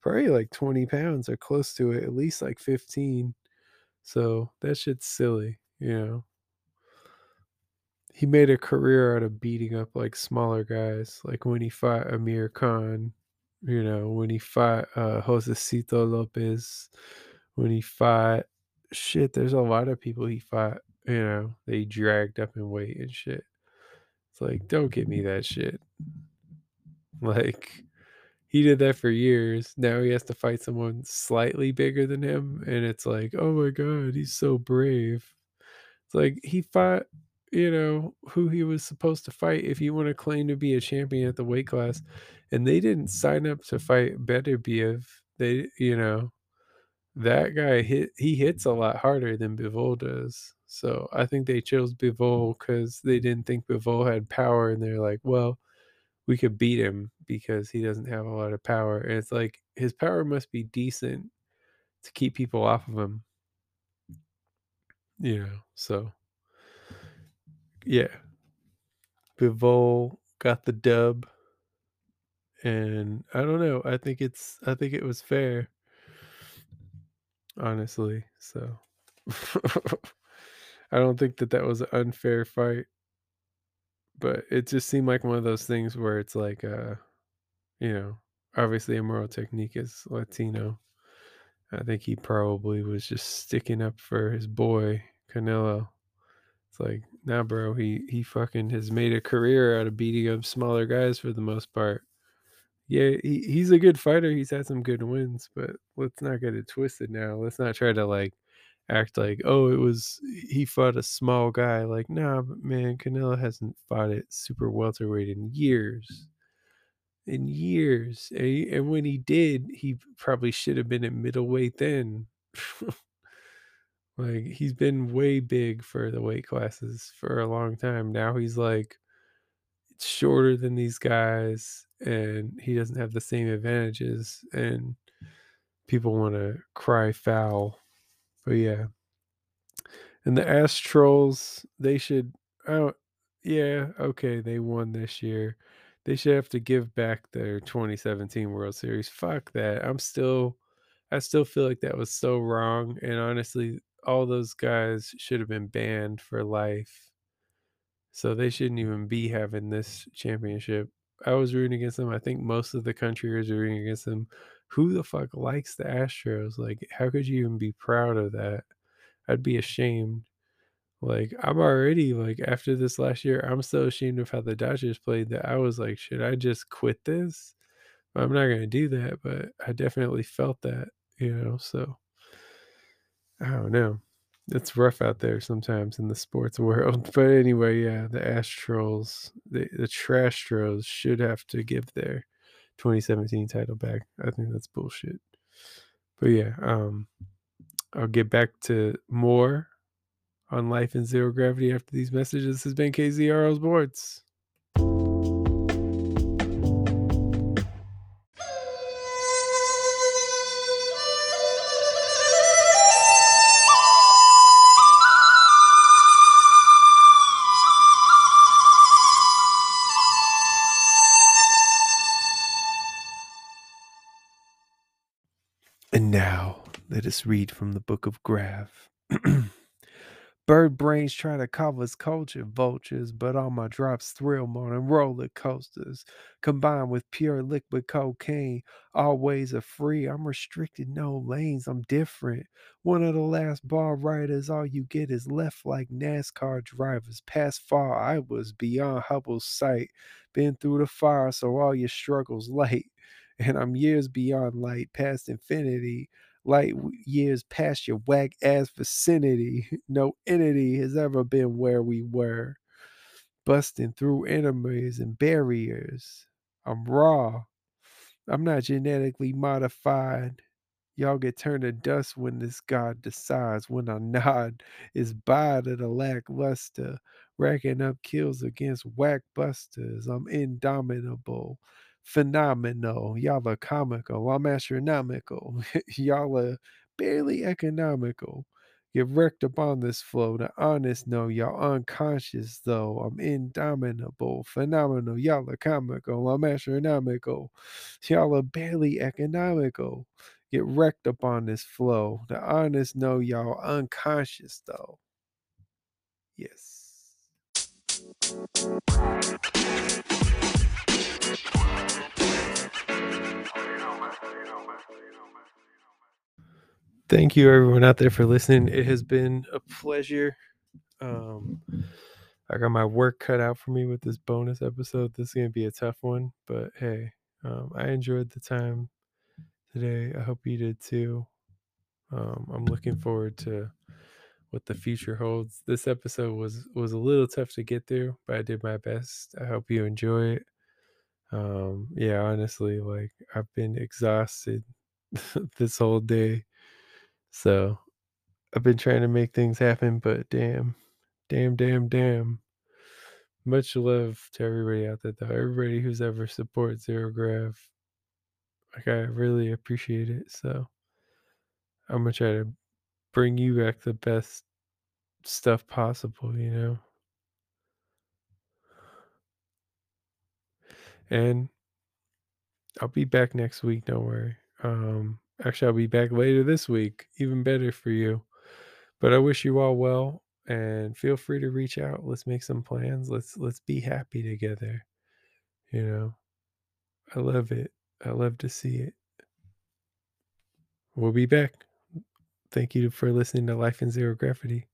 probably like 20 pounds or close to it, at least like 15. So that shit's silly, you know. He made a career out of beating up like smaller guys, like when he fought Amir Khan, you know, when he fought uh Josesito Lopez, when he fought shit, there's a lot of people he fought, you know, they dragged up in weight and shit. It's like, don't give me that shit. *laughs* Like he did that for years. Now he has to fight someone slightly bigger than him, and it's like, oh my god, he's so brave. It's like he fought, you know, who he was supposed to fight if you want to claim to be a champion at the weight class, and they didn't sign up to fight better Beterbiev. They, you know, that guy hit. He hits a lot harder than Bivol does. So I think they chose Bivol because they didn't think Bivol had power, and they're like, well, we could beat him because he doesn't have a lot of power. And it's like his power must be decent to keep people off of him. You know, so yeah. Bivol got the dub. And I don't know. I think it's I think it was fair. Honestly. So *laughs* I don't think that that was an unfair fight. But it just seemed like one of those things where it's like uh you know, obviously Immortal Technique is Latino. I think he probably was just sticking up for his boy Canelo. It's like, nah, bro. He he fucking has made a career out of beating up smaller guys for the most part. Yeah, he, he's a good fighter. He's had some good wins, but let's not get it twisted now. Let's not try to like act like, oh, it was he fought a small guy. Like, nah, but man, Canelo hasn't fought at super welterweight in years. In years. And, and when he did, he probably should have been at middleweight then. *laughs* like, he's been way big for the weight classes for a long time. Now he's like it's shorter than these guys and he doesn't have the same advantages and people want to cry foul. But yeah. And the ass trolls they should oh yeah okay they won this year. They should have to give back their 2017 world series. Fuck that. I'm still i still feel like that was so wrong and honestly all those guys should have been banned for life so they shouldn't even be having this championship. I was rooting against them. I think most of the country was rooting against them. Who the fuck likes the Astros? Like, how could you even be proud of that? I'd be ashamed. Like, I'm already like after this last year, I'm so ashamed of how the Dodgers played that I was like, should I just quit this? I'm not gonna do that, but I definitely felt that, you know. So I don't know it's rough out there sometimes in the sports *laughs* world. But anyway, yeah, the Astros, the the Trashtros should have to give their 2017 title back. I think that's bullshit. But yeah, um, I'll get back to more on life in zero gravity after these messages. This has been KZRO Sports. Let us read from the book of Grav. *clears throat* Bird brains try to cover us culture vultures, but all my drops thrill more than roller coasters. Combined with pure liquid cocaine, all ways are free. I'm restricted, no lanes, I'm different. One of the last bar riders, all you get is left like NASCAR drivers. Past far, I was beyond Hubble's sight. Been through the fire, so all your struggles *laughs* light. And I'm years beyond light, past infinity light years past your whack ass vicinity. *laughs* No entity has ever been where we were, busting through enemies and barriers. I'm raw. I'm not genetically modified. Y'all get turned to dust when this God decides. When I *laughs* nod, is by to the lackluster, racking up kills against whack busters. I'm indomitable phenomenal. Y'all are comical. I'm astronomical. Y'all are barely economical. Get wrecked upon this flow. The honest know y'all unconscious though. I'm indomitable, phenomenal. Y'all are comical. I'm astronomical. Y'all are barely economical. Get wrecked upon this flow. The honest know y'all unconscious though. Yes. Thank you, everyone out there, for listening. It has been a pleasure. Um, I got my work cut out for me with this bonus episode. This is to be a tough one, but hey, um, I enjoyed the time today. I hope you did too. Um, I'm looking forward to what the future holds. This episode was was a little tough to get through, but I did my best. I hope you enjoy it. Um, yeah, honestly, like I've been exhausted *laughs* this whole day. So I've been trying to make things happen, but damn, damn, damn, damn. Much love to everybody out there, though. Everybody who's ever supported Zero Grav. Like, I really appreciate it. So I'm going to try to bring you back the best stuff possible, you know? And I'll be back next week, don't worry. Um, actually, I'll be back later this week, even better for you. But I wish you all well and feel free to reach out. Let's make some plans. Let's let's be happy together. You know. I love it. I love to see it. We'll be back. Thank you for listening to Life in Zero Gravity.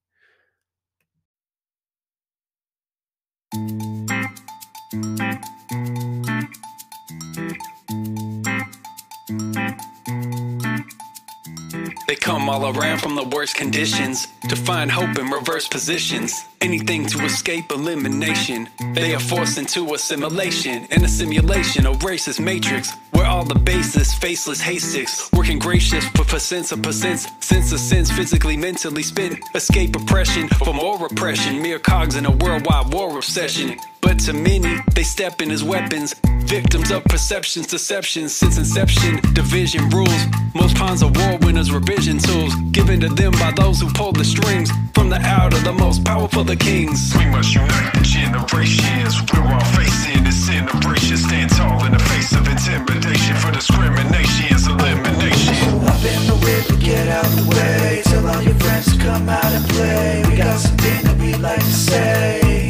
Come all around from the worst conditions to find hope in reverse positions. Anything to escape elimination. They are forced into assimilation in a simulation, a racist matrix where all the baseless, faceless haystacks working gracious for percents of percents, sense of sense, physically, mentally spent. Escape oppression for more repression, mere cogs in a worldwide war obsession. But to many, they step in as weapons, victims of perceptions, deceptions since inception. Division rules. Most pawns of war winners, revision tools given to them by those who pull the strings from the out of the most powerful of kings. We must unite the generations. We're all facing this integration. Stand tall in the face of intimidation for discrimination's elimination. Up in the whip, get out the way. Tell all your friends to come out and play. We got something that we like to say.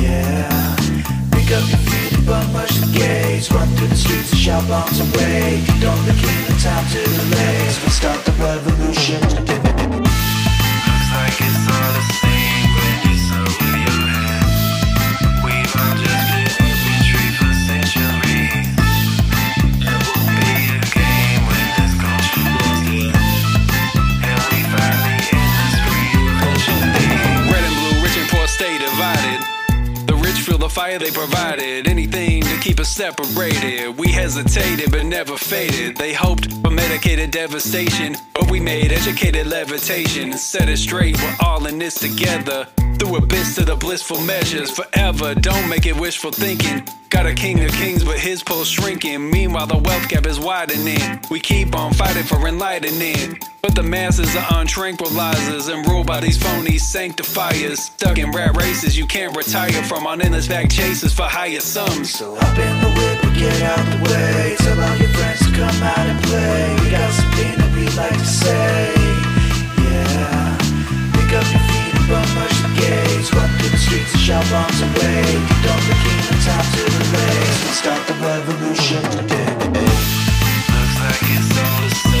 Yeah. Pick up your feet and bum rush the gates. Run through the streets and shout bombs away. Don't look in the time to delay. We'll start the revolution they provided. Anything to keep us separated. We hesitated but never faded. They hoped for medicated devastation. But we made educated levitation and set it straight. We're all in this together. Through abyss to the blissful measures forever. Don't make it wishful thinking. Got a king of kings, but his pulse shrinking. Meanwhile, the wealth gap is widening. We keep on fighting for enlightening. But the masses are untranquilizers and ruled by these phony sanctifiers. Stuck in rat races, you can't retire from on endless fact chases for higher sums. So hop in the whip get out the way. Tell all your friends to come out and play. We got something that we like to say. Yeah. Pick up your feet bum rush the gates. Run through the streets and shout bombs away. In the time to delay. So we'll start the revolution today. Looks like it's all the same